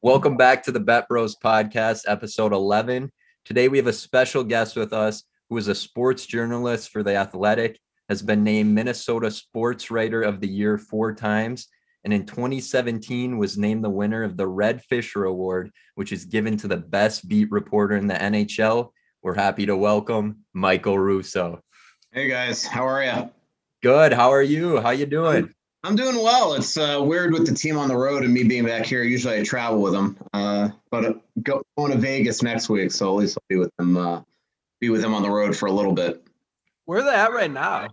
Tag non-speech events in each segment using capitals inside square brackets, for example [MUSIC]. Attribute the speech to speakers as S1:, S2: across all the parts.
S1: Welcome back to the Bet Bros podcast, episode 11. Today we have a special guest with us who is a sports journalist for The Athletic, has been named Minnesota Sports Writer of the Year four times, and in 2017 was named the winner of the Red Fisher Award, which is given to the best beat reporter in the NHL. We're happy to welcome Michael Russo.
S2: Hey guys, how are you?
S1: Good. How are you? How you doing?
S2: I'm doing well. It's uh, weird with the team on the road and me being back here. Usually I travel with them, uh, but uh, go, going to Vegas next week, so at least I'll be with them. Uh, be with them on the road for a little bit.
S3: Where are they at right now?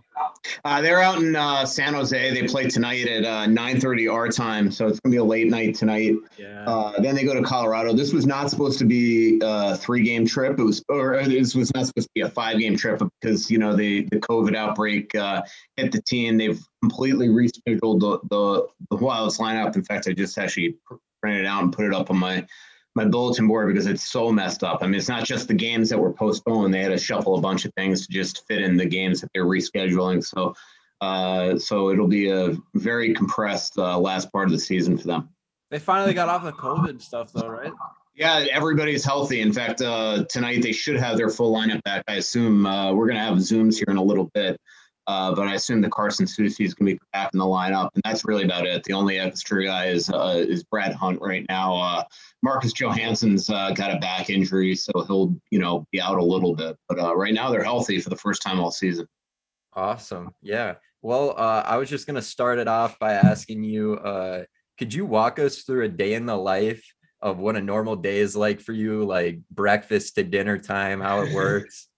S2: Uh, they're out in uh, San Jose. They play tonight at uh, 9:30 our time, so it's gonna be a late night tonight.
S3: Yeah.
S2: Uh, then they go to Colorado. This was not supposed to be a three-game trip. It was, or this was not supposed to be a five-game trip because you know the the COVID outbreak uh, hit the team. They've completely rescheduled the the, the Wilds lineup. In fact, I just actually printed it out and put it up on my my bulletin board because it's so messed up. I mean, it's not just the games that were postponed; they had to shuffle a bunch of things to just fit in the games that they're rescheduling. So, uh, so it'll be a very compressed uh, last part of the season for them.
S3: They finally got off the COVID stuff, though, right?
S2: Yeah, everybody's healthy. In fact, uh, tonight they should have their full lineup back. I assume uh, we're going to have zooms here in a little bit. Uh, but I assume the Carson Soucy is going to be back in the lineup, and that's really about it. The only extra guy is uh, is Brad Hunt right now. Uh, Marcus Johansson's uh, got a back injury, so he'll you know be out a little bit. But uh, right now they're healthy for the first time all season.
S1: Awesome. Yeah. Well, uh, I was just going to start it off by asking you, could you walk us through a day in the life of what a normal day is like for you, like breakfast to dinner time, how it works?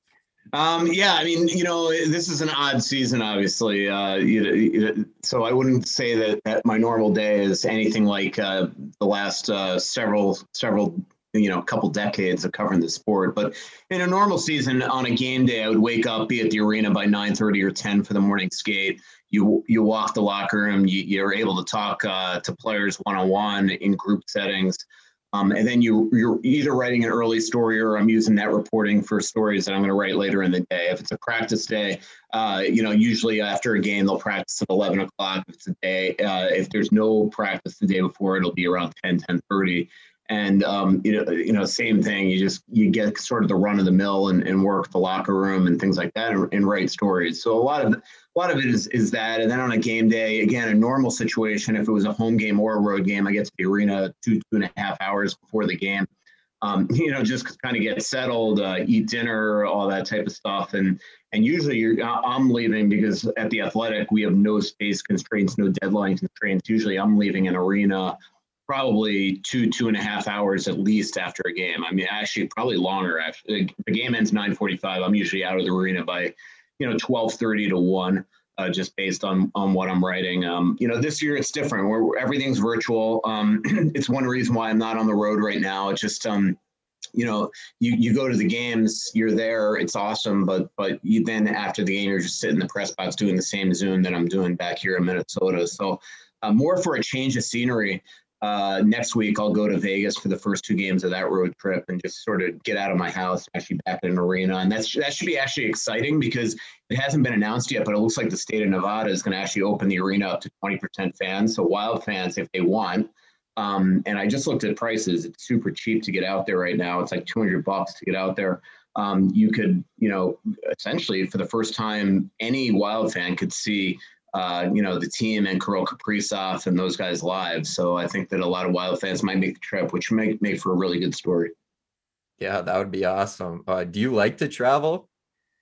S2: Um, yeah, I mean, you know, this is an odd season, obviously. Uh, you, you, so I wouldn't say that, that my normal day is anything like uh, the last uh, several several you know couple decades of covering the sport. But in a normal season, on a game day, I would wake up, be at the arena by nine thirty or ten for the morning skate. You you walk the locker room. You, you're able to talk uh, to players one on one in group settings. Um, and then you, you're either writing an early story or I'm using that reporting for stories that I'm going to write later in the day. If it's a practice day, uh, you know, usually after a game, they'll practice at 11 o'clock. If it's a day, uh, if there's no practice the day before, it'll be around 10, 10 30. And, um, you know, you know, same thing, you just, you get sort of the run of the mill and, and work the locker room and things like that and, and write stories. So a lot of, a lot of it is is that, and then on a game day, again, a normal situation, if it was a home game or a road game, I get to the arena two two and a half hours before the game. Um, [LAUGHS] you know, just kind of get settled, uh, eat dinner, all that type of stuff, and and usually you're I'm leaving because at the Athletic we have no space constraints, no deadline constraints. Usually I'm leaving an arena probably two two and a half hours at least after a game. I mean, actually probably longer. Actually, the game ends 9:45. I'm usually out of the arena by you know 12:30 to one. Uh, just based on on what I'm writing. Um, you know, this year it's different. Where everything's virtual. Um, [CLEARS THROAT] it's one reason why I'm not on the road right now. It's just um, you know, you you go to the games, you're there, it's awesome, but but you then after the game, you're just sitting in the press box doing the same Zoom that I'm doing back here in Minnesota. So uh, more for a change of scenery uh, next week I'll go to Vegas for the first two games of that road trip and just sort of get out of my house, actually back in an arena, and that's that should be actually exciting because it hasn't been announced yet, but it looks like the state of Nevada is going to actually open the arena up to 20% fans. So Wild fans, if they want. Um, and I just looked at prices; it's super cheap to get out there right now. It's like 200 bucks to get out there. Um, you could, you know, essentially for the first time, any Wild fan could see uh, you know, the team and Kirill Kaprizov and those guys live. So I think that a lot of Wild fans might make the trip, which may make for a really good story.
S1: Yeah, that would be awesome. Uh, do you like to travel?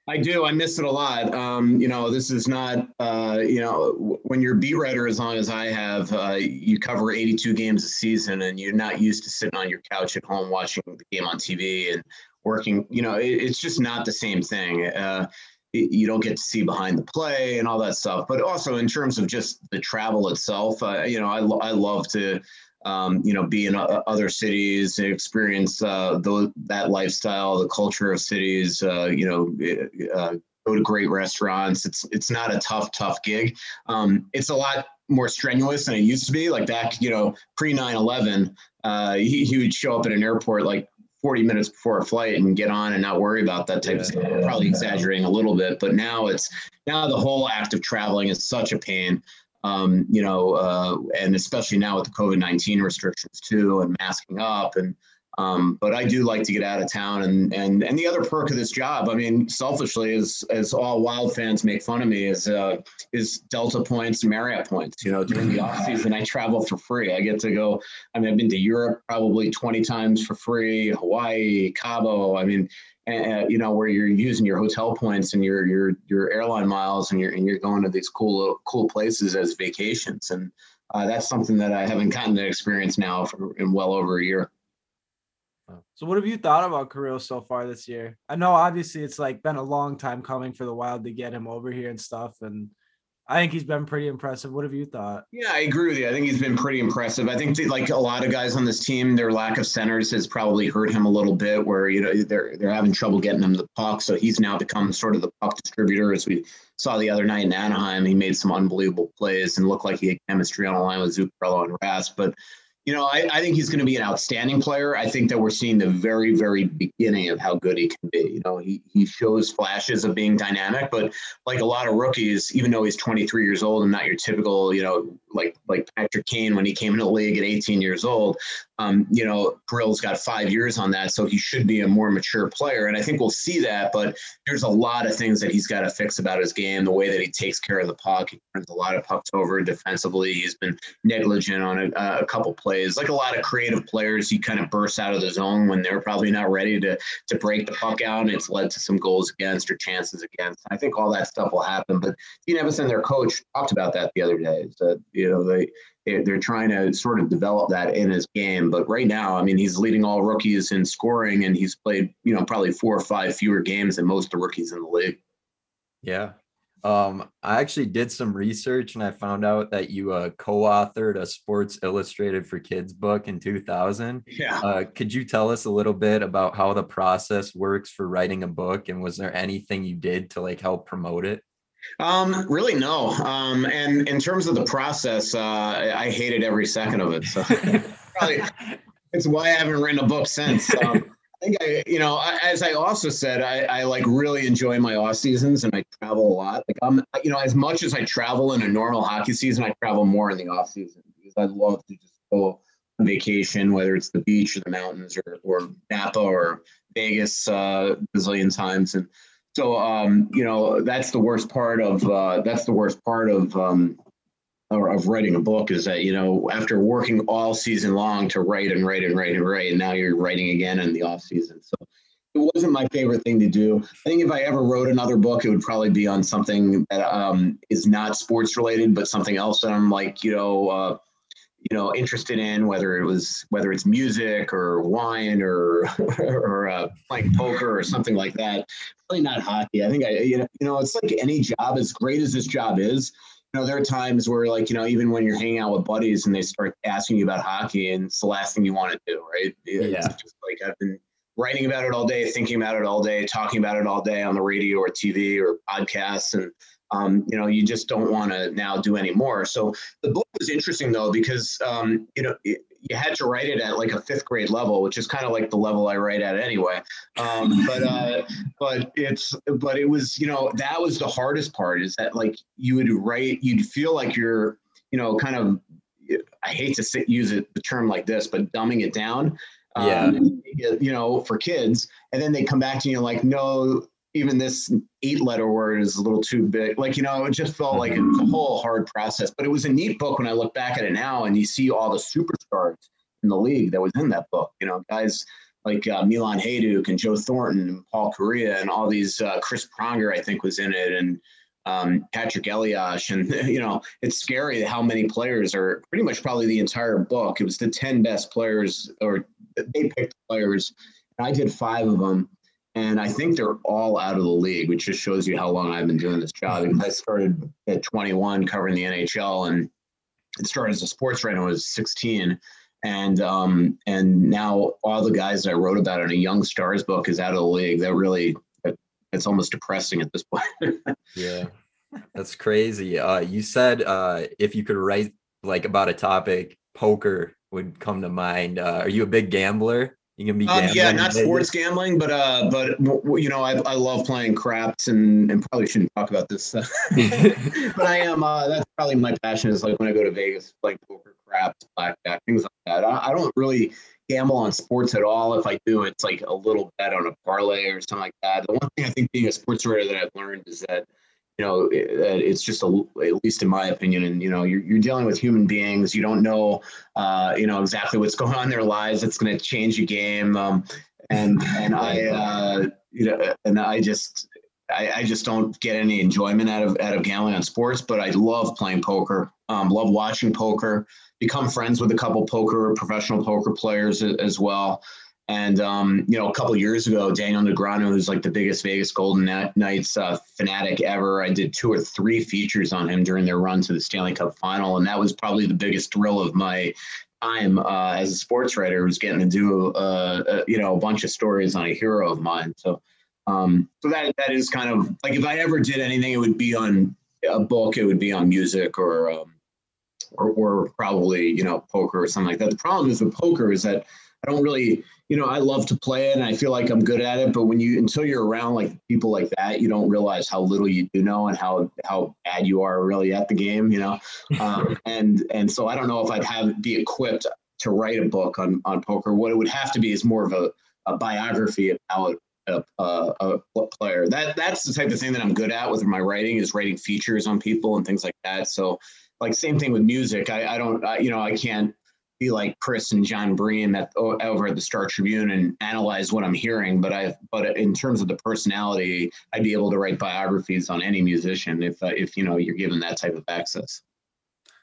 S2: I do. I miss it a lot. Um, you know, this is not, uh, you know, when you're a beat writer as long as I have, uh, you cover 82 games a season and you're not used to sitting on your couch at home watching the game on TV and working. You know, it, it's just not the same thing. Uh, you don't get to see behind the play and all that stuff. But also in terms of just the travel itself, uh, you know, I, I love to, um, you know, be in uh, other cities experience uh, the, that lifestyle, the culture of cities. Uh, you know, uh, go to great restaurants. It's it's not a tough tough gig. Um, it's a lot more strenuous than it used to be. Like back, you know, pre 9/11, uh, he, he would show up at an airport like 40 minutes before a flight and get on and not worry about that type yeah, of stuff. Probably exaggerating a little bit, but now it's now the whole act of traveling is such a pain. um, you know, uh, and especially now with the COVID nineteen restrictions too, and masking up, and um, but I do like to get out of town, and and and the other perk of this job, I mean, selfishly, as as all Wild fans make fun of me, is uh, is Delta points, Marriott points. You know, during the off season, I travel for free. I get to go. I mean, I've been to Europe probably twenty times for free, Hawaii, Cabo. I mean, uh, you know, where you're using your hotel points and your your your airline miles, and you're and you're going to these cool cool places as vacations, and uh, that's something that I haven't gotten to experience now for in well over a year.
S3: Uh, so, what have you thought about Kirill so far this year? I know obviously it's like been a long time coming for the Wild to get him over here and stuff, and I think he's been pretty impressive. What have you thought?
S2: Yeah, I agree with you. I think he's been pretty impressive. I think like a lot of guys on this team, their lack of centers has probably hurt him a little bit. Where you know they're they're having trouble getting him the puck, so he's now become sort of the puck distributor. As we saw the other night in Anaheim, he made some unbelievable plays and looked like he had chemistry on the line with Zuccarello and Rask. But you know, I, I think he's going to be an outstanding player. I think that we're seeing the very, very beginning of how good he can be. You know, he, he shows flashes of being dynamic, but like a lot of rookies, even though he's 23 years old and not your typical, you know, like like Patrick Kane when he came into the league at 18 years old, um, you know, Kirill's got five years on that, so he should be a more mature player. And I think we'll see that. But there's a lot of things that he's got to fix about his game. The way that he takes care of the puck, he turns a lot of pucks over defensively. He's been negligent on a, a couple plays. It's like a lot of creative players, he kind of bursts out of the zone when they're probably not ready to to break the puck out, and it's led to some goals against or chances against. I think all that stuff will happen. But Dean Evason, their coach, talked about that the other day. That you know they they're trying to sort of develop that in his game. But right now, I mean, he's leading all rookies in scoring, and he's played, you know, probably four or five fewer games than most of the rookies in the league.
S1: Yeah. Um, I actually did some research and I found out that you uh, co-authored a Sports Illustrated for Kids book in 2000.
S2: Yeah.
S1: Uh, could you tell us a little bit about how the process works for writing a book, and was there anything you did to like help promote it?
S2: Um, really, no. Um, and in terms of the process, uh, I, hated every second of it. So [LAUGHS] probably it's why I haven't written a book since. Um, think I, you know, I, as I also said, I, I like really enjoy my off seasons and I travel a lot. Like I'm, you know, as much as I travel in a normal hockey season, I travel more in the off season because I love to just go on vacation, whether it's the beach or the mountains or, or Napa or Vegas uh, a bazillion times. And so, um, you know, that's the worst part of uh, that's the worst part of um, or of writing a book is that you know after working all season long to write and write and write and write, and now you're writing again in the off season. So it wasn't my favorite thing to do. I think if I ever wrote another book, it would probably be on something that um, is not sports related, but something else that I'm like, you know, uh, you know interested in whether it was whether it's music or wine or [LAUGHS] or uh, playing poker or something like that probably not hockey i think i you know, you know it's like any job as great as this job is you know there are times where like you know even when you're hanging out with buddies and they start asking you about hockey and it's the last thing you want to do right
S1: yeah
S2: it's just like i've been writing about it all day thinking about it all day talking about it all day on the radio or tv or podcasts and um, you know, you just don't want to now do any more. So the book was interesting though because um, you know it, you had to write it at like a fifth grade level, which is kind of like the level I write at anyway. Um, but uh, but it's but it was you know that was the hardest part is that like you would write you'd feel like you're you know kind of I hate to sit, use it, the term like this, but dumbing it down.
S1: Yeah.
S2: Um, you know, for kids, and then they come back to you like, no, even this eight letter word is a little too big. Like, you know, it just felt like a whole hard process. But it was a neat book when I look back at it now and you see all the superstars in the league that was in that book. You know, guys like uh, Milan Hejduk and Joe Thornton and Paul Kariya and all these uh, Chris Pronger, I think, was in it. And um, Patrick Elias. And, [LAUGHS] you know, it's scary how many players are pretty much probably the entire book. It was the 10 best players, or they picked players. and I did five of them and I think they're all out of the league, which just shows you how long I've been doing this job. I started at 21 covering the NHL, and it started as a sports writer I was 16. And um, and now all the guys that I wrote about in a Young Stars book is out of the league. That really, it's almost depressing at this point. [LAUGHS]
S1: yeah, that's crazy. Uh, you said uh, if you could write like about a topic, poker would come to mind. Uh, are you a big gambler? You can be
S2: Um, yeah, not sports gambling, but uh, but you know, I, I love playing craps and and probably shouldn't talk about this, uh, [LAUGHS] but I am. Uh, that's probably my passion is like when I go to Vegas, play poker, craps, blackjack, things like that. I, I don't really gamble on sports at all. If I do, it's like a little bet on a parlay or something like that. The one thing I think being a sports writer that I've learned is that you know it, it's just a, at least in my opinion and you know you're, you're dealing with human beings. You don't know uh, you know exactly what's [LAUGHS] going on in their lives it's going to change your game um, and and i [LAUGHS] uh, you know and i just I, I just don't get any enjoyment out of out of gambling on sports but i love playing poker um, love watching poker become friends with a couple poker professional poker players as well and um, you know, a couple years ago, Daniel Negreanu, who's like the biggest Vegas Golden Knights uh, fanatic ever, I did two or three features on him during their run to the Stanley Cup Final, and that was probably the biggest thrill of my time uh, as a sports writer. Was getting to do uh, uh, you know a bunch of stories on a hero of mine. So, um, so that that is kind of like if I ever did anything, it would be on a book. It would be on music or. Um, or, or probably you know poker or something like that. The problem is with poker is that I don't really you know, I love to play it and I feel like I'm good at it. But when you until you're around like people like that, you don't realize how little you do know and how how bad you are really at the game. You know, [LAUGHS] um, and and so I don't know if I'd have be equipped to write a book on on poker. What it would have to be is more of a, a biography about a, a, a player. That that's the type of thing that I'm good at with my writing is writing features on people and things like that. So like same thing with music. I, I don't I, you know I can't be like Chris and Jon Bream at over at the Star Tribune and analyze what I'm hearing. But I, but in terms of the personality, I'd be able to write biographies on any musician if, uh, if you know you're given that type of access.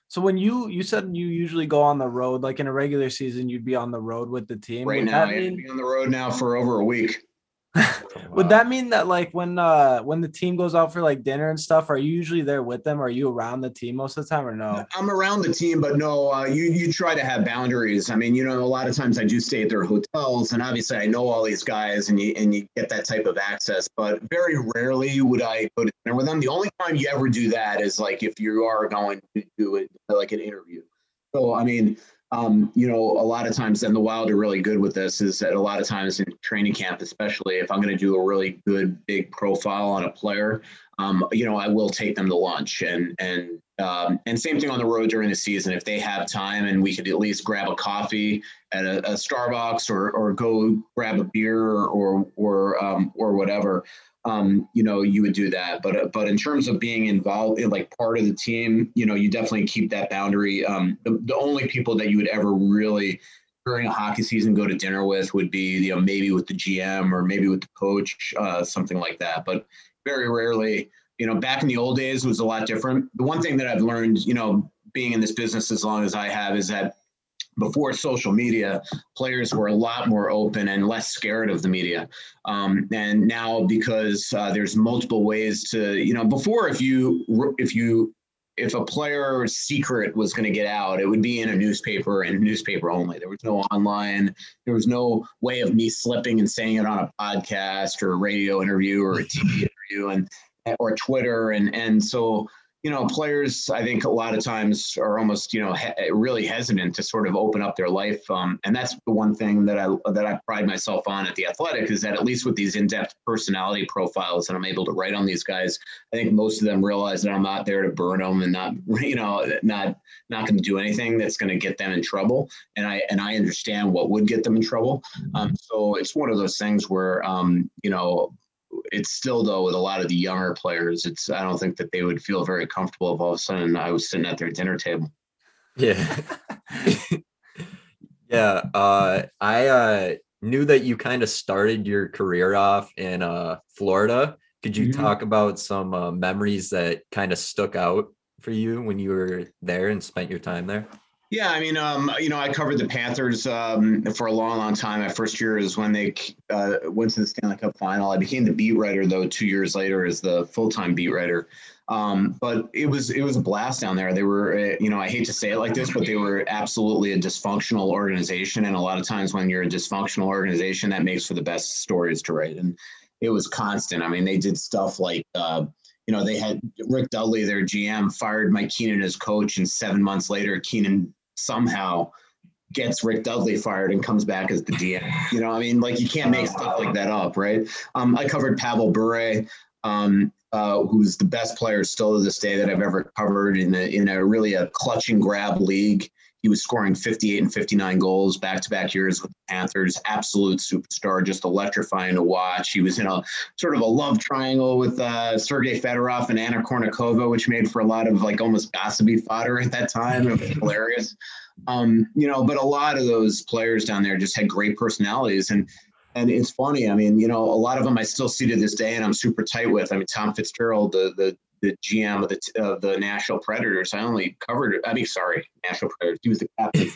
S3: So when you you said you usually go on the road, like in a regular season, you'd be on the road with the team.
S2: Right
S3: Would
S2: now,
S3: that
S2: I have to
S3: mean-
S2: be on the road now for over a week.
S3: Would that mean that like when uh when the team goes out for like dinner and stuff, are you usually there with them? Are you around the team most of the time or no?
S2: I'm around the team, but no, uh, you you try to have boundaries. I mean, you know, a lot of times I do stay at their hotels, and obviously I know all these guys, and you and you get that type of access. But very rarely would I go to dinner with them. The only time you ever do that is like if you are going to do it like an interview. So I mean, um, you know, a lot of times, and the Wild are really good with this, is that a lot of times in training camp, especially if I'm going to do a really good big profile on a player, um, you know, I will take them to lunch and and um, and same thing on the road during the season. If they have time and we could at least grab a coffee at a, a Starbucks or or go grab a beer or or um, or whatever, um, you know, you would do that. But but in terms of being involved in like part of the team, you know, you definitely keep that boundary. Um, the, the only people that you would ever really during a hockey season go to dinner with would be you know maybe with the GM or maybe with the coach, uh, something like that. But very rarely, you know, back in the old days was a lot different. The one thing that I've learned, you know, being in this business as long as I have is that before social media, players were a lot more open and less scared of the media. Um, and now, because uh, there's multiple ways to, you know, before if you if you if a player's secret was going to get out, it would be in a newspaper and newspaper only. There was no online. There was no way of me slipping and saying it on a podcast or a radio interview or a TV interview and or Twitter and and so you know, players, I think a lot of times are almost, you know, he- really hesitant to sort of open up their life. Um, and that's the one thing that I that I pride myself on at the Athletic is that at least with these in-depth personality profiles that I'm able to write on these guys, I think most of them realize that I'm not there to burn them and not, [LAUGHS] you know, not not going to do anything that's going to get them in trouble. And I and I understand what would get them in trouble. Um, so it's one of those things where, um, you know, it's still though with a lot of the younger players it's i don't think that they would feel very comfortable if all of a sudden i was sitting at their dinner table
S1: Yeah. [LAUGHS] yeah. Uh, I uh, knew that you kind of started your career off in uh, Florida. Could you
S2: Mhm.
S1: talk about some uh, memories that kind of stuck out for you when you were there and spent your time there?
S2: Yeah i mean um, you know i covered the panthers um, for a long long time my first year is when they uh, went to the stanley cup final i became the beat writer though two years later as the full-time beat writer um, but it was it was a blast down there. They were, uh, you know, I hate to say it like this, but they were absolutely a dysfunctional organization. And a lot of times, when you're a dysfunctional organization, that makes for the best stories to write. And it was constant. I mean, they did stuff like, uh, you know, they had Rick Dudley, their GM, fired Mike Keenan as coach, and seven months later, Keenan somehow gets Rick Dudley fired and comes back as the GM. You know, I mean, like you can't make stuff like that up, right? Um, I covered Pavel Bure, um, uh, who's the best player still to this day that I've ever covered in a, in a really a clutch and grab league. He was scoring 58 and 59 goals back to back years with the Panthers. Absolute superstar, just electrifying to watch. He was in a sort of a love triangle with uh, Sergei Fedorov and Anna Kournikova, which made for a lot of like almost gossipy fodder at that time. It was [LAUGHS] hilarious. Um, you know, but a lot of those players down there just had great personalities. And and it's funny. I mean, you know, a lot of them I still see to this day, and I'm super tight with. I mean, Tom Fitzgerald, the the the GM of the of the Nashville Predators. I only covered. I mean, sorry, National Predators. He was the captain,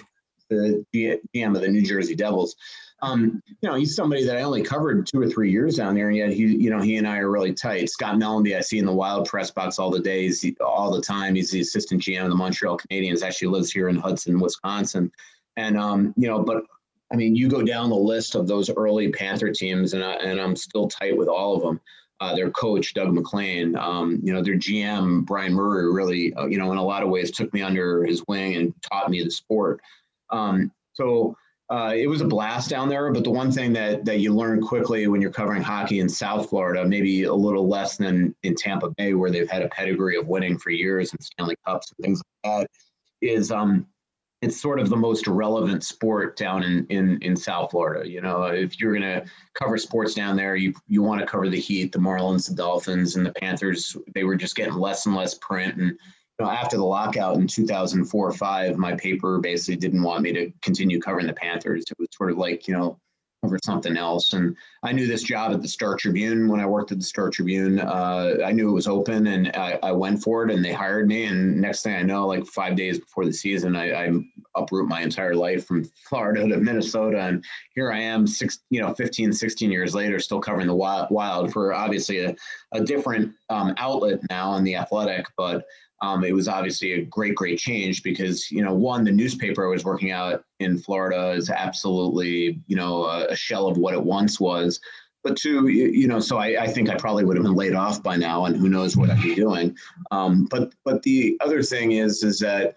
S2: the GM of the New Jersey Devils. Um, you know, he's somebody that I only covered two or three years down there, and yet he, you know, he and I are really tight. Scott Mellanby, I see in the Wild press box all the days, all the time. He's the assistant GM of the Montreal Canadiens. Actually lives here in Hudson, Wisconsin, and um, you know, but I mean, you go down the list of those early Panther teams, and I, and I'm still tight with all of them uh, their coach Doug MacLean, um, you know, their GM Brian Murray really, uh, you know, in a lot of ways took me under his wing and taught me the sport. Um, so uh, it was a blast down there. But the one thing that that you learn quickly when you're covering hockey in South Florida, maybe a little less than in Tampa Bay, where they've had a pedigree of winning for years and Stanley Cups and things like that, is um, it's sort of the most relevant sport down in, in, in South Florida. You know, if you're going to cover sports down there, you, you want to cover the Heat, the Marlins, the Dolphins, and the Panthers. They were just getting less and less print. And you know, after the lockout in 2004 or five, my paper basically didn't want me to continue covering the Panthers. It was sort of like, you know, over something else. And I knew this job at the Star Tribune when I worked at the Star Tribune. Uh, I knew it was open and I, I, went for it and they hired me. And next thing I know, like five days before the season, I, I uproot my entire life from [LAUGHS] Florida to Minnesota. And here I am, six, you know, 15, 16 years later, still covering the wild, wild for obviously a, a different um, outlet now in the athletic. But um, it was obviously a great, great change because, you know, one, the newspaper I was working out in Florida is absolutely, you know, a, shell of what it once was. But two, you, you know, so I, I, think I probably would have been laid off by now, and who knows what I'd be doing. Um, but but the other thing is is that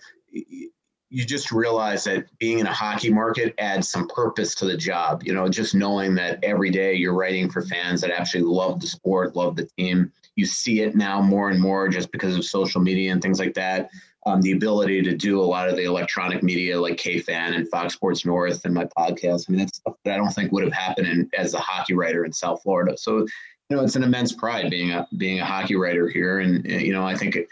S2: you just realize that being in a hockey market adds some purpose to the job. You know, just knowing that every day you're writing for fans that actually love the sport, love the team, you see it now more and more just because of social media and things like that. Um, the ability to do a lot of the electronic media like KFan and Fox Sports North and my podcast. I mean, that's stuff that I don't think would have happened in, as a hockey writer in South Florida. So, you know, it's an immense pride being a being a hockey writer here, and you know, I think it,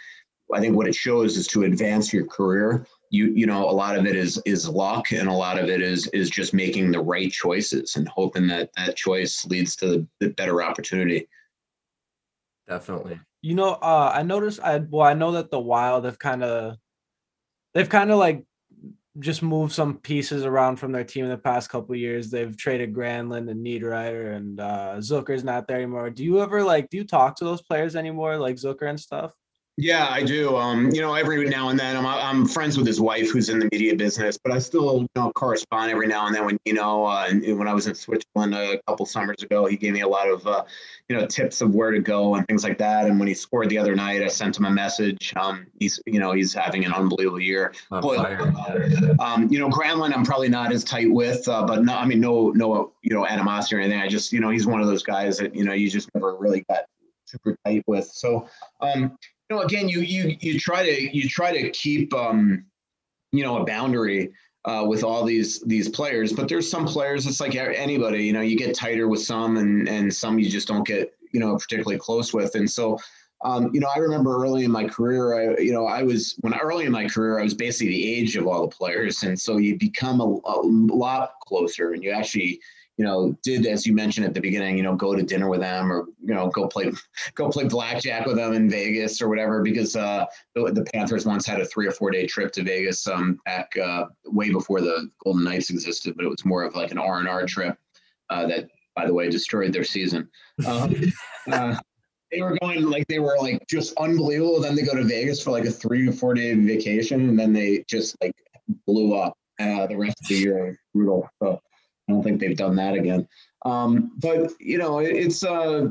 S2: I think what it shows is to advance your career. You you know, a lot of it is is luck, and a lot of it is is just making the right choices and hoping that that choice leads to the better opportunity.
S1: Definitely.
S3: You know, uh, I noticed. I well, I know that the Wild have kind of, they've kind of like just moved some pieces around from their team in the past couple years. They've traded Granlund and Niederreiter, and uh, Zucker's not there anymore. Do you ever like? Do you talk to those players anymore, like Zucker and stuff?
S2: Yeah, I do. Um, you know, every now and then, I'm I'm friends with his wife, who's in the media business, but I still you know correspond every now and then. When you know, uh, when I was in Switzerland a couple summers ago, he gave me a lot of uh, you know tips of where to go and things like that. And when he scored the other night, I sent him a message. Um, he's you know he's having an unbelievable year. Boy, um, you know, Granlund, I'm probably not as tight with, uh, but no, I mean, no, no, you know, animosity or anything. I just you know he's one of those guys that you know you just never really got super tight with. So, um, you know, again, you you you try to you try to keep um, you know a boundary uh, with all these these players, but there's some players. It's like anybody, you know, you get tighter with some, and and some you just don't get you know particularly close with, and so. Um, you know, I remember early in my career, I, you know, I was when early in my career, I was basically the age of all the players, and so you become a, a lot closer, and you actually, you know, did as you mentioned at the beginning, you know, go to dinner with them or you know go play [LAUGHS] go play blackjack with them in Vegas or whatever because uh, the, the Panthers once had a three or four day trip to Vegas um, back uh, way before the Golden Knights existed, but it was more of like an R and R trip uh, that, by the way, destroyed their season. Um, [LAUGHS] uh, they were going like they were like just unbelievable. Then they go to Vegas for like a three or four day vacation, and then they just like blew up uh, the rest of the year. Brutal. So I don't think they've done that again. Um, but you know, it's uh,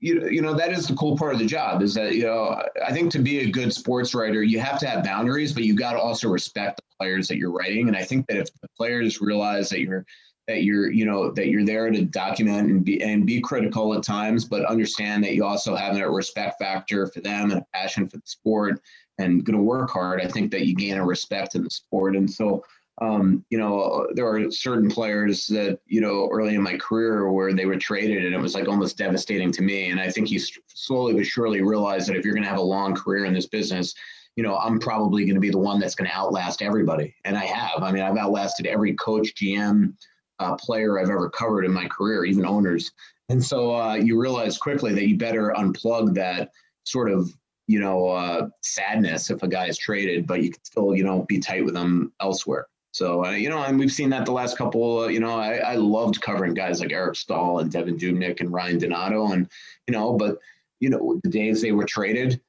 S2: you, you know that is the cool part of the job is that you know i think to be a good sports writer you have to have boundaries but you got to also respect the players that you're writing and i think that if the players realize that you're that you're you know that you're there to document and be and be critical at times but understand that you also have a respect factor for them and a passion for the sport and going to work hard i think that you gain a respect in the sport and so um, you know there are certain players that you know early in my career where they were traded and it was like almost devastating to me and i think you slowly but surely realize that if you're going to have a long career in this business you know i'm probably going to be the one that's going to outlast everybody and i have i mean i've outlasted every coach gm uh, player I've ever covered in my career, even owners. And so uh, you realize quickly that you better unplug that sort of you know uh, sadness if a guy is traded, but you can still you know be tight with them elsewhere. So uh, you know, and we've seen that the last couple. Uh, you know, I, I loved covering guys like Eric Staal and Devin Dubnyk and Ryan Donato, and you know, but you know, the days they were traded,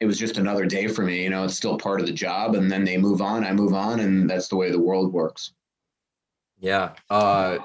S2: it was just another day for me. You know, it's still part of the job, and then they move on, I move on, and that's the way the world works.
S1: Yeah. Uh,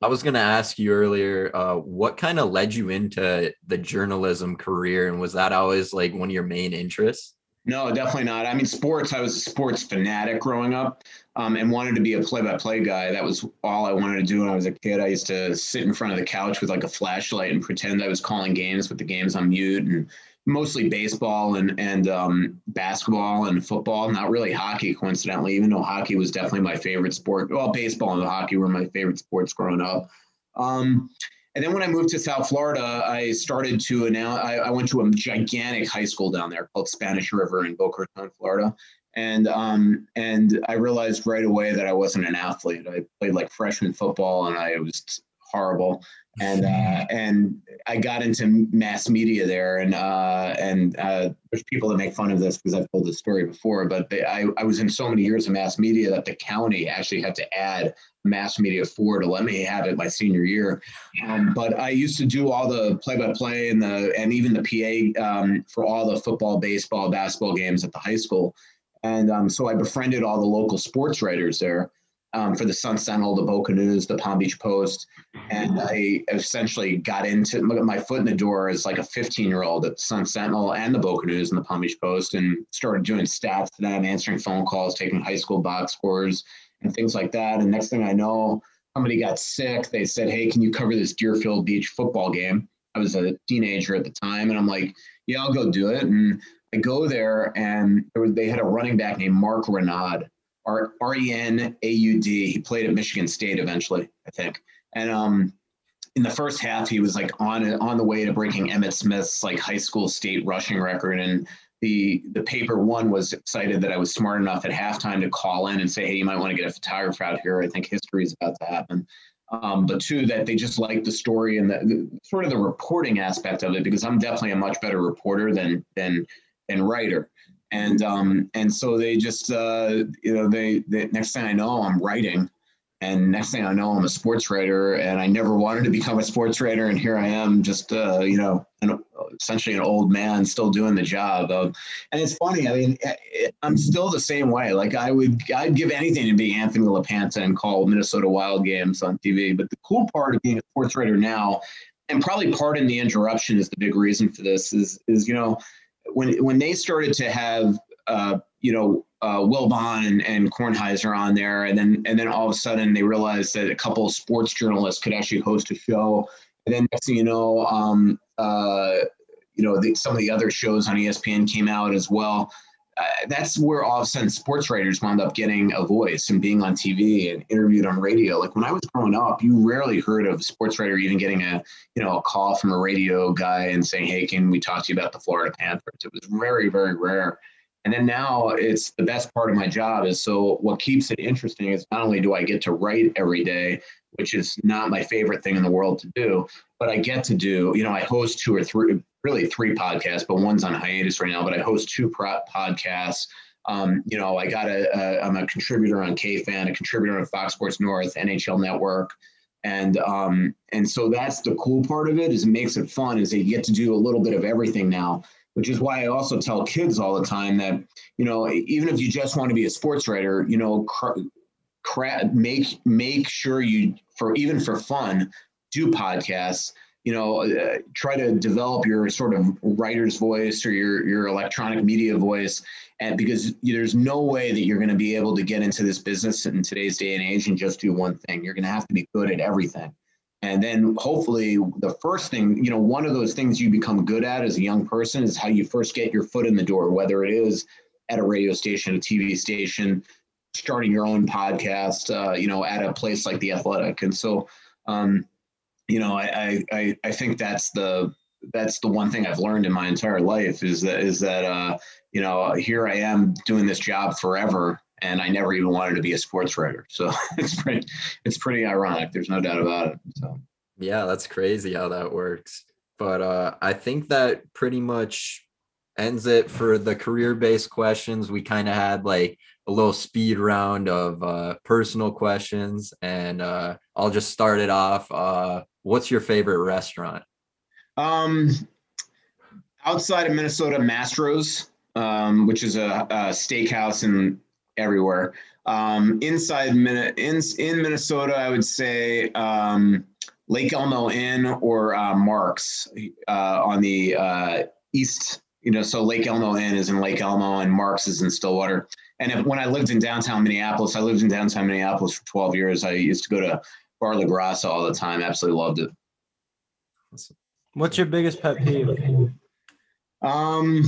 S1: I was going to ask you earlier, uh, what kind of led you into the journalism career? And was that always like one of your main interests?
S2: No, definitely not. I mean, sports, I was a sports fanatic growing up um, and wanted to be a play by play guy. That was all I wanted to do when I was a kid. I used to sit in front of the couch with like a flashlight and pretend I was calling games with the games on mute and mostly baseball and and um, basketball and football. Not really hockey, coincidentally, even though hockey was definitely my favorite sport. Well, baseball and hockey were my favorite sports growing up. Um, and then when I moved to South Florida, I started to announce. I, I, went to a gigantic high school down there called Spanish River in Boca Raton, Florida. And um, and I realized right away that I wasn't an athlete. I played like freshman football, and I was horrible and uh, and I got into mass media there, and uh, and uh, there's people that make fun of this because I've told this story before, but they, I I was in so many years of mass media that the county actually had to add mass media four to let me have it my senior year. Um, but I used to do all the play-by-play and the and even the PA um, for all the football, baseball, basketball games at the high school, and um, so I befriended all the local sports writers there um, for the Sun Sentinel, the Boca News, the Palm Beach Post, and I essentially got into my foot in the door as like a 15 year old at the Sun Sentinel and the Boca News and the Palm Beach Post, and started doing stats to them, answering phone calls, taking high school box scores, and things like that. And next thing I know, somebody got sick. They said, "Hey, can you cover this Deerfield Beach football game?" I was a teenager at the time, and I'm like, "Yeah, I'll go do it." And I go there, and they had a running back named Mark Renaud R E N A U D. He played at Michigan State eventually, I think. And um, in the first half, he was like on on the way to breaking Emmitt Smith's like high school state rushing record. And the the paper one was excited that I was smart enough at halftime to call in and say, hey, you might want to get a photographer out here. I think history is about to happen. Um, but two, that they just liked the story and the, the, sort of the reporting aspect of it because I'm definitely a much better reporter than than than writer and um, and so they just uh, you know they, they next thing I know I'm writing, and next thing I know I'm a sports writer, and I never wanted to become a sports writer, and here I am, just uh, you know, an, essentially an old man still doing the job. Of, and it's funny, I mean, I'm still the same way. Like I would, I'd give anything to be Anthony LaPanta and call Minnesota Wild games on TV. But the cool part of being a sports writer now, and probably Pardon the Interruption is the big reason for this, is is you know when when they started to have uh, you know uh, Wilbon and, and Kornheiser on there, and then and then all of a sudden they realized that a couple of sports journalists could actually host a show, and then next thing you know, um, uh, you know the, some of the other shows on ESPN came out as well uh, that's where all of a sudden sports writers wound up getting a voice and being on TV and interviewed on radio. Like when I was growing up, you rarely heard of a sports writer even getting a you know a call from a radio guy and saying, "Hey, can we talk to you about the Florida Panthers?" It was very very rare. And then now it's the best part of my job is so what keeps it interesting is not only do I get to write every day, which is not my favorite thing in the world to do, but I get to do, you know, I host two or three, really three podcasts, but one's on hiatus right now. But I host two podcasts. Um, you know, I got a, a, I'm a contributor on KFan, a contributor on Fox Sports North, NHL Network, and um, and so that's the cool part of it is it makes it fun is that you get to do a little bit of everything now which is why I also tell kids all the time that, you know, even if you just want to be a sports writer, you know, cr- cra- make make sure you for even for fun do podcasts you know, uh, try to develop your sort of writer's voice or your your electronic media voice, and because there's no way that you're going to be able to get into this business in today's day and age and just do one thing. You're going to have to be good at everything. And then hopefully the first thing, you know, one of those things you become good at as a young person is how you first get your foot in the door, whether it is at a radio station, a TV station, starting your own podcast, uh, you know, at a place like the Athletic. And so, um, you know, I, I, I think that's the, that's the one thing I've learned in my entire life is that, is that, uh, you know, here I am doing this job forever and I never even wanted to be a sports writer. So [LAUGHS] it's pretty, it's pretty ironic. There's no doubt about it. So.
S1: Yeah, that's crazy how that works. But uh, I think that pretty much ends it for the career based questions. We kind of had like a little speed round of uh, personal questions, and uh, I'll just start it off. Uh, what's your favorite restaurant?
S2: Um, outside of Minnesota, Mastro's, um, which is a, a steakhouse in everywhere. Um, inside in, in Minnesota, I would say um, Lake Elmo Inn or uh, Mark's uh, on the uh, east. You know, so Lake Elmo Inn is in Lake Elmo and Mark's is in Stillwater. And if, when I lived in downtown Minneapolis, I lived in downtown Minneapolis for 12 years. I used to go to Bar La Grassa all the time. Absolutely loved it.
S3: What's your biggest pet peeve?
S2: Um,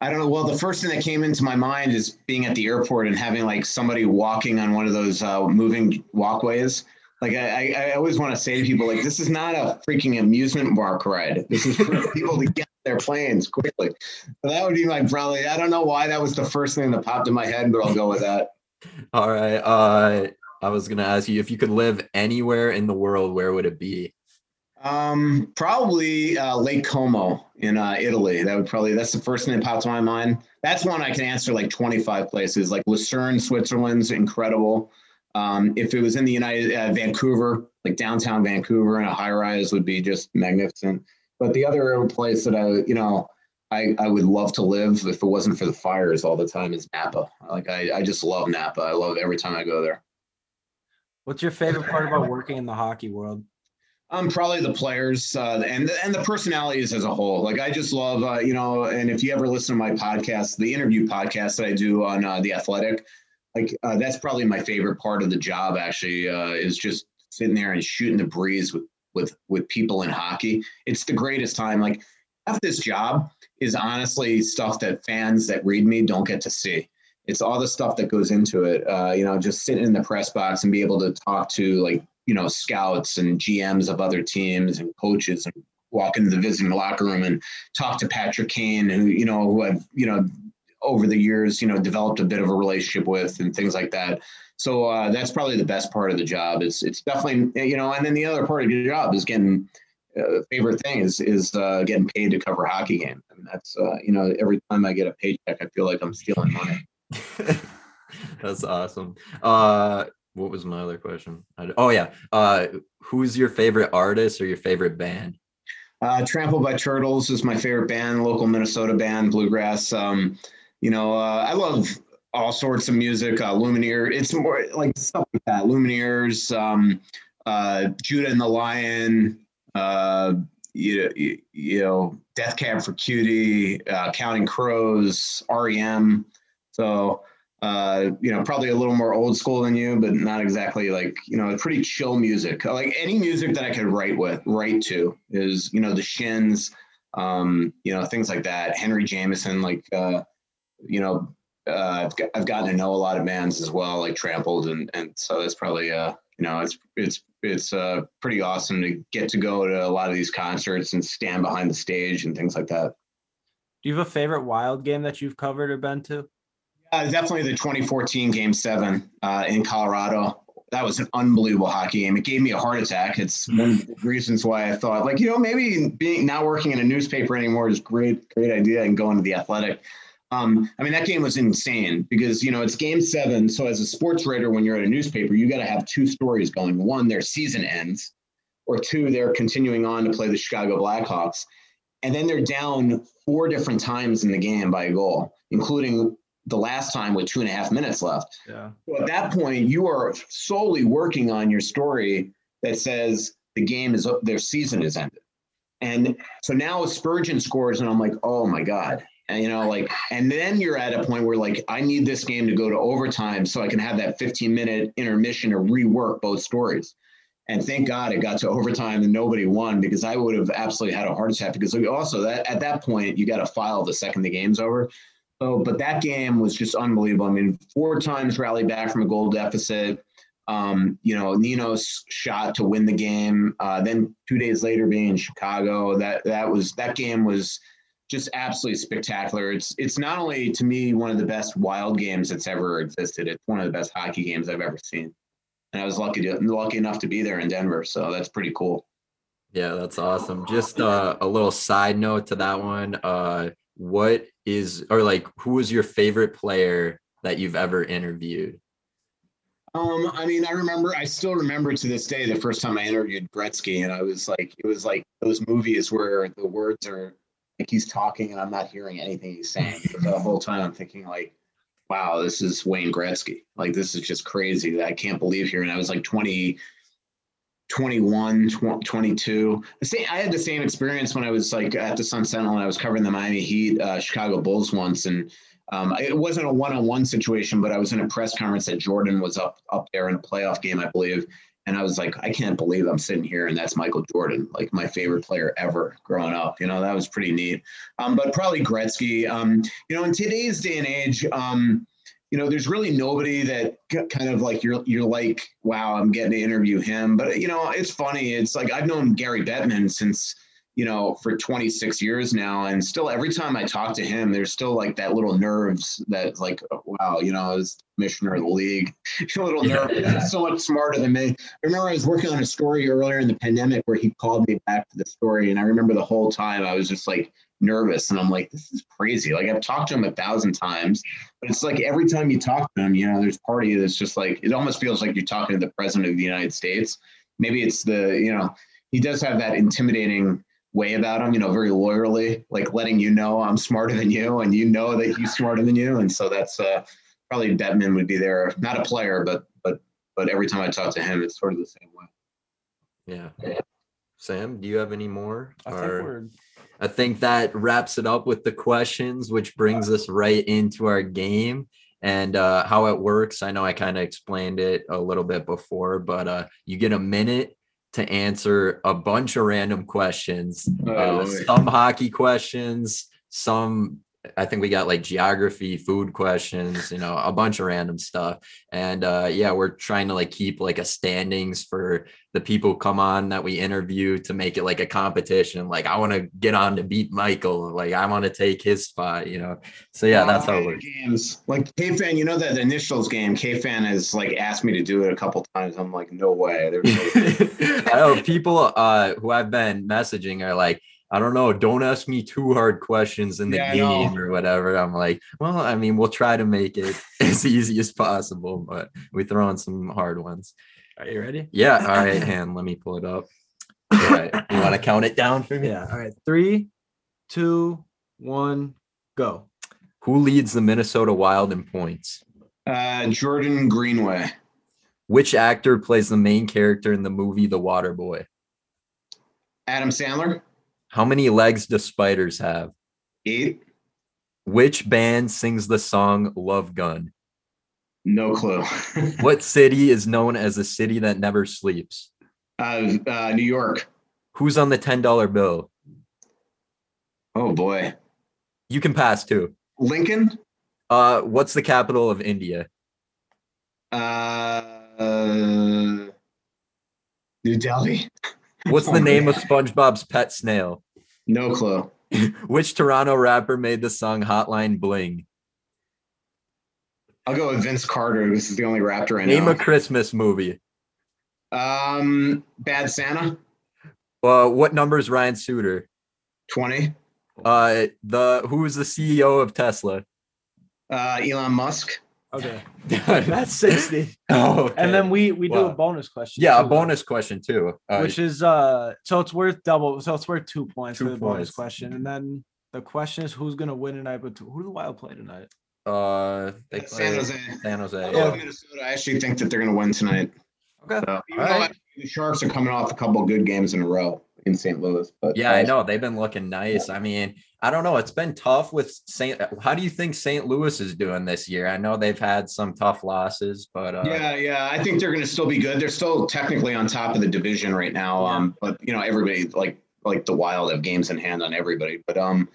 S2: I don't know. Well, the first thing that came into my mind is being at the airport and having like somebody walking on one of those uh, moving walkways. Like I, I always want to say to people, like this is not a freaking amusement park ride. This is for [LAUGHS] people to get their planes quickly. So that would be my probably. I don't know why that was the first thing that popped in my head, but I'll go with that.
S1: All right. Uh, I was gonna ask you if you could live anywhere in the world, where would it be?
S2: Um, probably uh, Lake Como in uh, Italy. That would probably that's the first thing that pops to my mind. That's one I can answer like 25 places. Like Lucerne, Switzerland's incredible. Um, if it was in the United uh, Vancouver, like downtown Vancouver, in a high rise would be just magnificent. But the other place that I, you know, I, I would love to live if it wasn't for the fires all the time is Napa. Like I, I just love Napa. I love every time I go there.
S3: What's your favorite part about working in the hockey world?
S2: Um, probably the players uh, and and the personalities as a whole. Like I just love, uh, you know. And if you ever listen to my podcast, the interview podcast that I do on uh, the Athletic, like uh, that's probably my favorite part of the job. Actually, uh, is just sitting there and shooting the breeze with with with people in hockey. It's the greatest time. Like half this job is honestly stuff that fans that read me don't get to see. It's all the stuff that goes into it. Uh, you know, just sitting in the press box and be able to talk to like you know scouts and GMs of other teams and coaches and walk into the visiting locker room and talk to Patrick Kane, who you know who I've you know over the years you know developed a bit of a relationship with and things like that. So uh, that's probably the best part of the job. It's it's definitely you know, and then the other part of your job is getting. Uh, favorite thing is is uh, getting paid to cover hockey games. Mean, that's uh, you know every time I get a paycheck, I feel like I'm stealing money. [LAUGHS]
S1: that's awesome. Uh, what was my other question? oh yeah, uh, who's your favorite artist or your favorite band?
S2: Uh, Trampled by Turtles is my favorite band, local Minnesota band, bluegrass. Um, you know, uh, I love all sorts of music. Uh, Lumineer, it's more like stuff like that. Lumineers, um, uh, Judah and the Lion, uh, you, you, you know, Death Cab for Cutie, uh, Counting Crows, REM. So, uh, you know, probably a little more old school than you, but not exactly like, you know, pretty chill music. Like any music that I could write with, write to is, you know, the Shins, um, you know, things like that. Henry Jamison, like, uh, you know, uh, I've, got, I've gotten to know a lot of bands as well, like Trampled, and and so that's probably uh you know it's it's it's uh pretty awesome to get to go to a lot of these concerts and stand behind the stage and things like that.
S3: Do you have a favorite Wild game that you've covered or been to?
S2: Uh, definitely the 2014 Game Seven uh, in Colorado. That was an unbelievable hockey game. It gave me a heart attack. It's one of the reasons why I thought, like, you know, maybe being not working in a newspaper anymore is great, great idea, and going to the Athletic. Um, I mean, that game was insane because, you know, it's game seven. So, as a sports writer, when you're at a newspaper, you got to have two stories going. One, their season ends, or two, they're continuing on to play the Chicago Blackhawks. And then they're down four different times in the game by a goal, including the last time with two and a half minutes left.
S3: Yeah.
S2: So, at that point, you are solely working on your story that says, the game is up, their season is ended. And so now Spurgeon scores, and I'm like, oh my God. And, you know, like, and then you're at a point where like, I need this game to go to overtime so I can have that 15 minute intermission to rework both stories. And thank God it got to overtime and nobody won because I would have absolutely had a heart attack because also that at that point you got to file the second the game's over. So, but that game was just unbelievable. I mean, four times rally back from a goal deficit. Um, you know, Nino's shot to win the game. Uh, then two days later, being in Chicago, that that was that game was just absolutely spectacular. It's it's not only to me one of the best wild games that's ever existed. It's one of the best hockey games I've ever seen and I was lucky to lucky enough to be there in Denver. So that's pretty cool.
S1: Yeah, that's awesome. Just uh, a little side note to that one. Uh, what is or like who was your favorite player that you've ever interviewed?
S2: Um, I mean, I remember, I still remember to this day the first time I interviewed Gretzky, and I was like, it was like those movies where the words are like he's talking and I'm not hearing anything he's saying. [LAUGHS] the whole time I'm thinking like, wow, this is Wayne Gretzky. Like, this is just crazy I can't believe here. And I was like 20, 21, 22. I had the same experience when I was like at the Sun Sentinel and I was covering the Miami Heat, uh, Chicago Bulls once. And um, it wasn't a one-on-one situation, but I was in a press conference that Jordan was up up there in a playoff game, I believe. And I was like, I can't believe I'm sitting here and that's Michael Jordan, like my favorite player ever growing up. You know, that was pretty neat. Um, but probably Gretzky. Um, you know, in today's day and age, um, you know, there's really nobody that kind of like you're you're like, wow, I'm getting to interview him. But you know, it's funny. It's like I've known Gary Bettman since you know, for 26 years now. And still, every time I talk to him, there's still like that little nerves that, like, oh, wow, you know, as commissioner of the league, [LAUGHS] a little nervous. so much smarter than me. I remember I was working on a story earlier in the pandemic where he called me back to the story. And I remember the whole time I was just like nervous. And I'm like, this is crazy. Like, I've talked to him a thousand times, but it's like every time you talk to him, you know, there's party that's just like, it almost feels like you're talking to the president of the United States. Maybe it's the, you know, he does have that intimidating way about him, you know, very loyally, like letting you know I'm smarter than you and you know that he's smarter than you. And so that's uh, probably Bettman would be there, not a player, but but but every time I talk to him, it's sort of the same way.
S1: Yeah. Sam, do you have any more?
S3: I think,
S1: I think that wraps it up with the questions, which brings us right into our game and uh, how it works. I know I kind of explained it a little bit before, but uh, you get a minute to answer a bunch of random questions, oh, uh, some hockey questions, some I think we got like geography, food questions, you know, a bunch of random stuff. And uh yeah, we're trying to like keep like a standings for the people come on that we interview to make it like a competition. Like I want to get on to beat Michael. Like I want to take his spot, you know. So yeah, that's how it works.
S2: Games like KFAN, you know that the initials game, KFAN has like asked me to do it a couple times. I'm like, no way. There's
S1: no [LAUGHS] I know people uh who I've been messaging are like I don't know, don't ask me too hard questions in the yeah, game or whatever. I'm like, well, I mean, we'll try to make it [LAUGHS] as easy as possible, but we throw in some hard ones.
S3: Are you ready?
S1: Yeah. All right, [COUGHS] hand. Let me pull it up. All right. You want to [COUGHS] count it down for me?
S3: Yeah. All right. Three, two, one, go.
S1: Who leads the Minnesota Wild in points?
S2: Uh, Jordan Greenway.
S1: Which actor plays the main character in the movie The Waterboy?
S2: Adam Sandler.
S1: How many legs do spiders have?
S2: Eight.
S1: Which band sings the song Love Gun?
S2: No clue. [LAUGHS]
S1: what city is known as a city that never sleeps?
S2: Uh, uh, New York.
S1: Who's on the $10 bill?
S2: Oh boy.
S1: You can pass too.
S2: Lincoln?
S1: Uh, what's the capital of India?
S2: Uh New Delhi.
S1: What's the name of SpongeBob's pet snail?
S2: No clue. [LAUGHS]
S1: Which Toronto rapper made the song Hotline Bling?
S2: I'll go with Vince Carter. This is the only rapper I
S1: know. Name a Christmas movie.
S2: Um, Bad Santa.
S1: Uh, what number is Ryan Suter?
S2: Twenty.
S1: Uh, the who is the CEO of Tesla?
S2: Uh, Elon Musk.
S3: Okay. [LAUGHS] That's 60. [LAUGHS]
S1: Oh, okay.
S3: And then we we do a bonus question.
S1: Yeah, too, a bonus question too.
S3: Uh, which is uh so it's worth double so it's worth two points two for the points. bonus question. And then the question is who's gonna win tonight, but who do the wild play tonight?
S1: Uh they
S2: play San Jose.
S1: San Jose.
S2: Yeah. Minnesota. I actually think that they're gonna win tonight.
S3: Okay. So,
S2: even, right. though I, The Sharks are coming off a couple of good games in a row in St. Louis. But
S1: Yeah, I know they've been looking nice. I mean, I don't know. It's been tough with St. How do you think St. Louis is doing this year? I know they've had some tough losses, but uh,
S2: Yeah, yeah. I think they're going to still be good. They're still technically on top of the division right now. Um, but you know, everybody like like the Wild have games in hand on everybody. But um,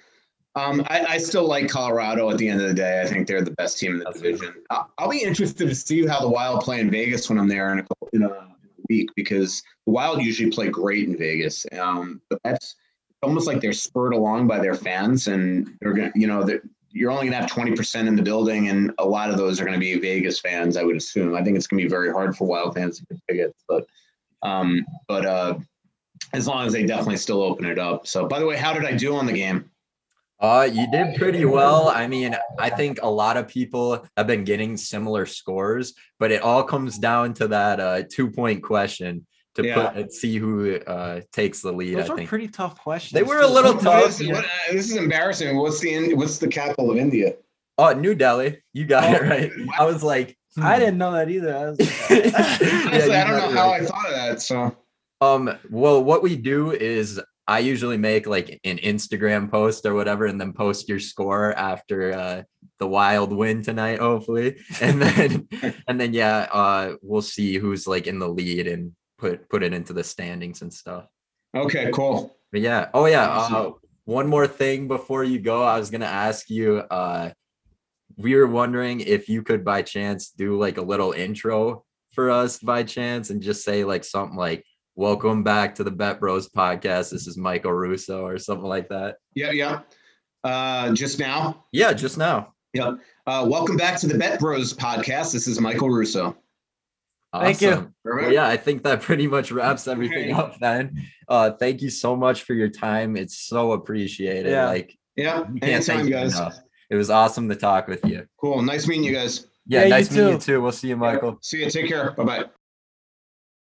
S2: um, I, I still like Colorado. At the end of the day, I think they're the best team in the
S1: That's
S2: division. I- I'll be interested to see how the Wild play in Vegas when I'm there in a in a week because the Wild usually play great in Vegas. Um, but that's almost like they're spurred along by their fans, and they're gonna, you know, you're only gonna have 20% in the building, and a lot of those are gonna be Vegas fans, I would assume. I think it's gonna be very hard for Wild fans to get tickets, but um, but uh, as long as they definitely still open it up. So, by the way, how did I do on the game?
S1: Uh, you did pretty well. I mean, I think a lot of people have been getting similar scores, but it all comes down to that uh two point question to
S2: Yeah.
S1: put see who uh takes the lead.
S3: Those
S1: I
S3: are
S1: think
S3: pretty tough questions.
S1: They were a little tough.
S2: is- what- uh, this is embarrassing. What's the what's the capital of India?
S1: oh New Delhi, you got it
S3: Oh,
S1: right. I was like,
S3: I
S1: hmm.
S3: didn't know that either. I was [LAUGHS]
S1: Yeah,
S2: Honestly,
S1: you
S2: I don't know
S1: it
S2: how
S1: right.
S2: I thought of that. So
S1: Um, well, what we do is I usually make like an Instagram post or whatever, and then post your score after uh the wild win tonight, hopefully. [LAUGHS] And then [LAUGHS] and then yeah, uh we'll see who's like in the lead and put put it into the standings and stuff.
S2: okay, cool.
S1: But yeah, oh yeah, uh one more thing before you go, I was gonna ask you uh we were wondering if you could by chance do like a little intro for us by chance and just say like something like welcome back to the bet bros podcast this is michael russo or something like that
S2: Yeah, yeah. Uh, just now.
S1: yeah just now
S2: Yeah. Uh, welcome back to the Bet Bros podcast. This is Michael Russo.
S3: Thank you.
S1: Well, yeah i think that pretty much wraps everything
S2: Okay.
S1: up then uh thank you so much for your time it's so appreciated
S3: Yeah.
S1: like
S2: Yeah.
S1: you thank
S2: Anytime,
S1: you
S2: guys.
S1: enough. it was awesome to talk with you
S2: Cool. Nice meeting you guys.
S1: yeah,
S3: Yeah, you
S1: nice meeting you
S3: too.
S1: too we'll see you michael
S2: See you. Take care. Bye bye.